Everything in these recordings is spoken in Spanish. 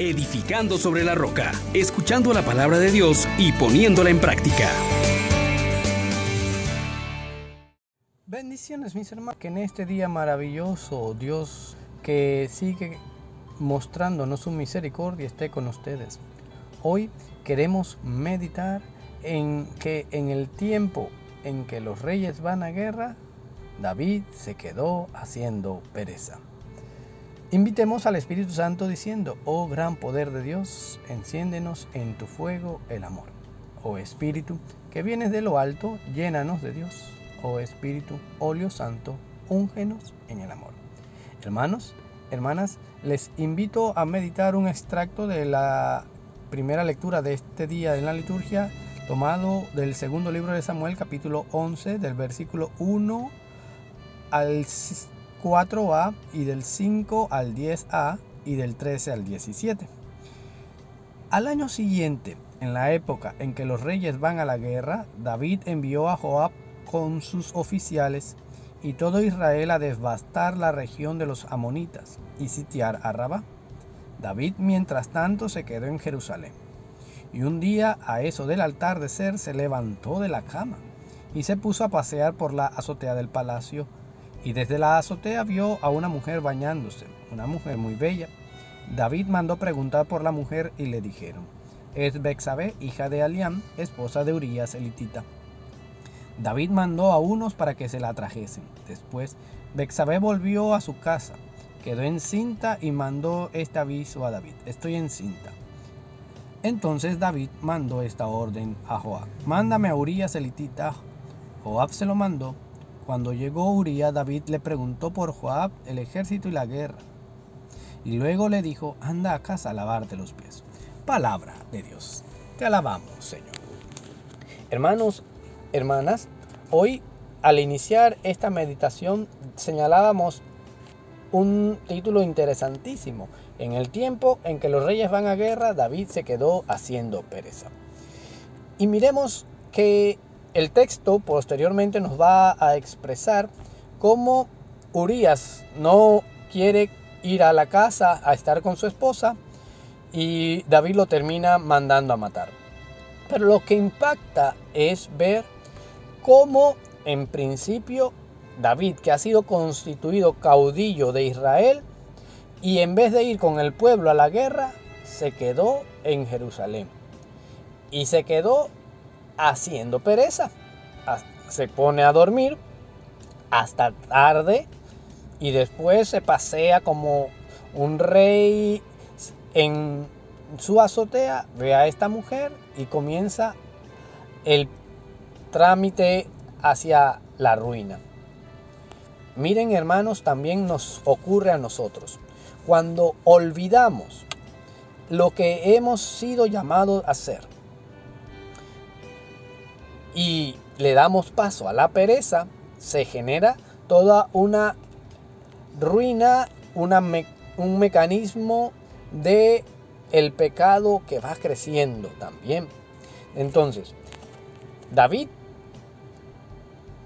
edificando sobre la roca, escuchando la palabra de Dios y poniéndola en práctica. Bendiciones mis hermanos, que en este día maravilloso Dios que sigue mostrándonos su misericordia esté con ustedes. Hoy queremos meditar en que en el tiempo en que los reyes van a guerra, David se quedó haciendo pereza. Invitemos al Espíritu Santo diciendo, oh gran poder de Dios, enciéndenos en tu fuego el amor. Oh Espíritu, que vienes de lo alto, llénanos de Dios. Oh Espíritu, óleo santo, úngenos en el amor. Hermanos, hermanas, les invito a meditar un extracto de la primera lectura de este día en la liturgia, tomado del segundo libro de Samuel, capítulo 11, del versículo 1 al 4a y del 5 al 10a y del 13 al 17. Al año siguiente, en la época en que los reyes van a la guerra, David envió a Joab con sus oficiales y todo Israel a devastar la región de los amonitas y sitiar a Rabá. David, mientras tanto, se quedó en Jerusalén. Y un día, a eso del altar de ser, se levantó de la cama y se puso a pasear por la azotea del palacio. Y desde la azotea vio a una mujer bañándose, una mujer muy bella. David mandó preguntar por la mujer y le dijeron, es Bexabe, hija de Aliam, esposa de Urías elitita. David mandó a unos para que se la trajesen. Después, Bexabe volvió a su casa quedó encinta y mandó este aviso a David, estoy encinta. Entonces David mandó esta orden a Joab, mándame a Urias elitita. Joab se lo mandó. Cuando llegó Urias, David le preguntó por Joab, el ejército y la guerra. Y luego le dijo, anda a casa a lavarte los pies. Palabra de Dios. Te alabamos, Señor. Hermanos, hermanas, hoy al iniciar esta meditación señalábamos un título interesantísimo. En el tiempo en que los reyes van a guerra, David se quedó haciendo pereza. Y miremos que el texto posteriormente nos va a expresar cómo Urias no quiere ir a la casa a estar con su esposa y David lo termina mandando a matar. Pero lo que impacta es ver cómo en principio David, que ha sido constituido caudillo de Israel, y en vez de ir con el pueblo a la guerra, se quedó en Jerusalén. Y se quedó haciendo pereza. Se pone a dormir hasta tarde y después se pasea como un rey en su azotea, ve a esta mujer y comienza el trámite hacia la ruina. Miren hermanos, también nos ocurre a nosotros. Cuando olvidamos lo que hemos sido llamados a hacer y le damos paso a la pereza, se genera toda una ruina, un mecanismo de el pecado que va creciendo también. Entonces, David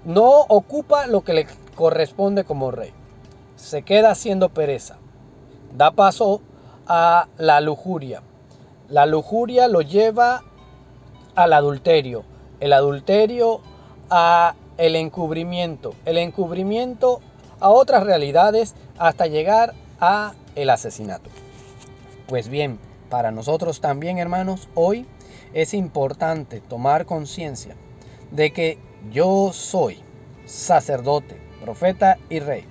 no ocupa lo que le corresponde como rey. Se queda haciendo pereza. Da paso a la lujuria. La lujuria lo lleva al adulterio. El adulterio a el encubrimiento. El encubrimiento a otras realidades hasta llegar a el asesinato. Pues bien, para nosotros también, hermanos, hoy es importante tomar conciencia de que yo soy sacerdote, profeta y rey.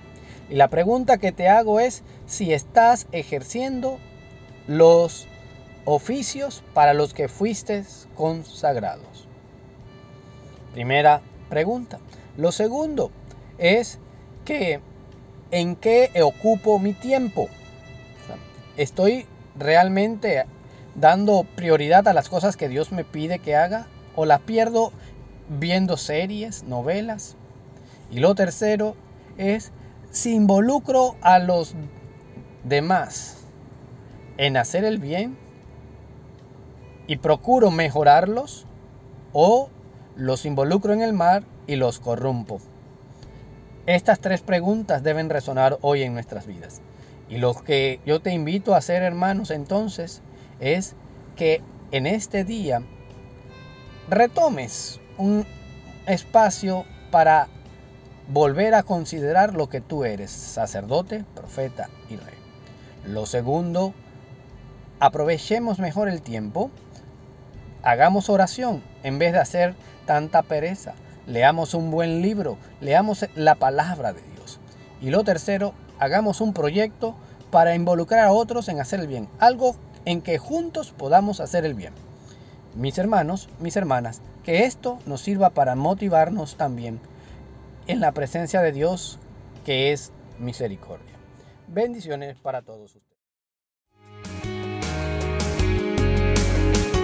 Y la pregunta que te hago es si estás ejerciendo los oficios para los que fuiste consagrados. Primera pregunta. Lo segundo es que en qué ocupo mi tiempo. ¿Estoy realmente dando prioridad a las cosas que Dios me pide que haga? ¿O la pierdo viendo series, novelas, y lo tercero es si involucro a los demás en hacer el bien y procuro mejorarlos o los involucro en el mal y los corrompo. Estas tres preguntas deben resonar hoy en nuestras vidas. Y lo que yo te invito a hacer, hermanos, entonces, es que en este día retomes un espacio para volver a considerar lo que tú eres, sacerdote, profeta y rey. Lo segundo, aprovechemos mejor el tiempo, hagamos oración en vez de hacer tanta pereza, leamos un buen libro, leamos la palabra de Dios. Y lo tercero, hagamos un proyecto para involucrar a otros en hacer el bien, algo en que juntos podamos hacer el bien. Mis hermanos, mis hermanas, que esto nos sirva para motivarnos también en la presencia de Dios que es misericordia. Bendiciones para todos ustedes.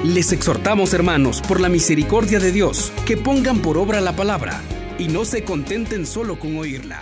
Les exhortamos, hermanos, por la misericordia de Dios, que pongan por obra la palabra y no se contenten solo con oírla.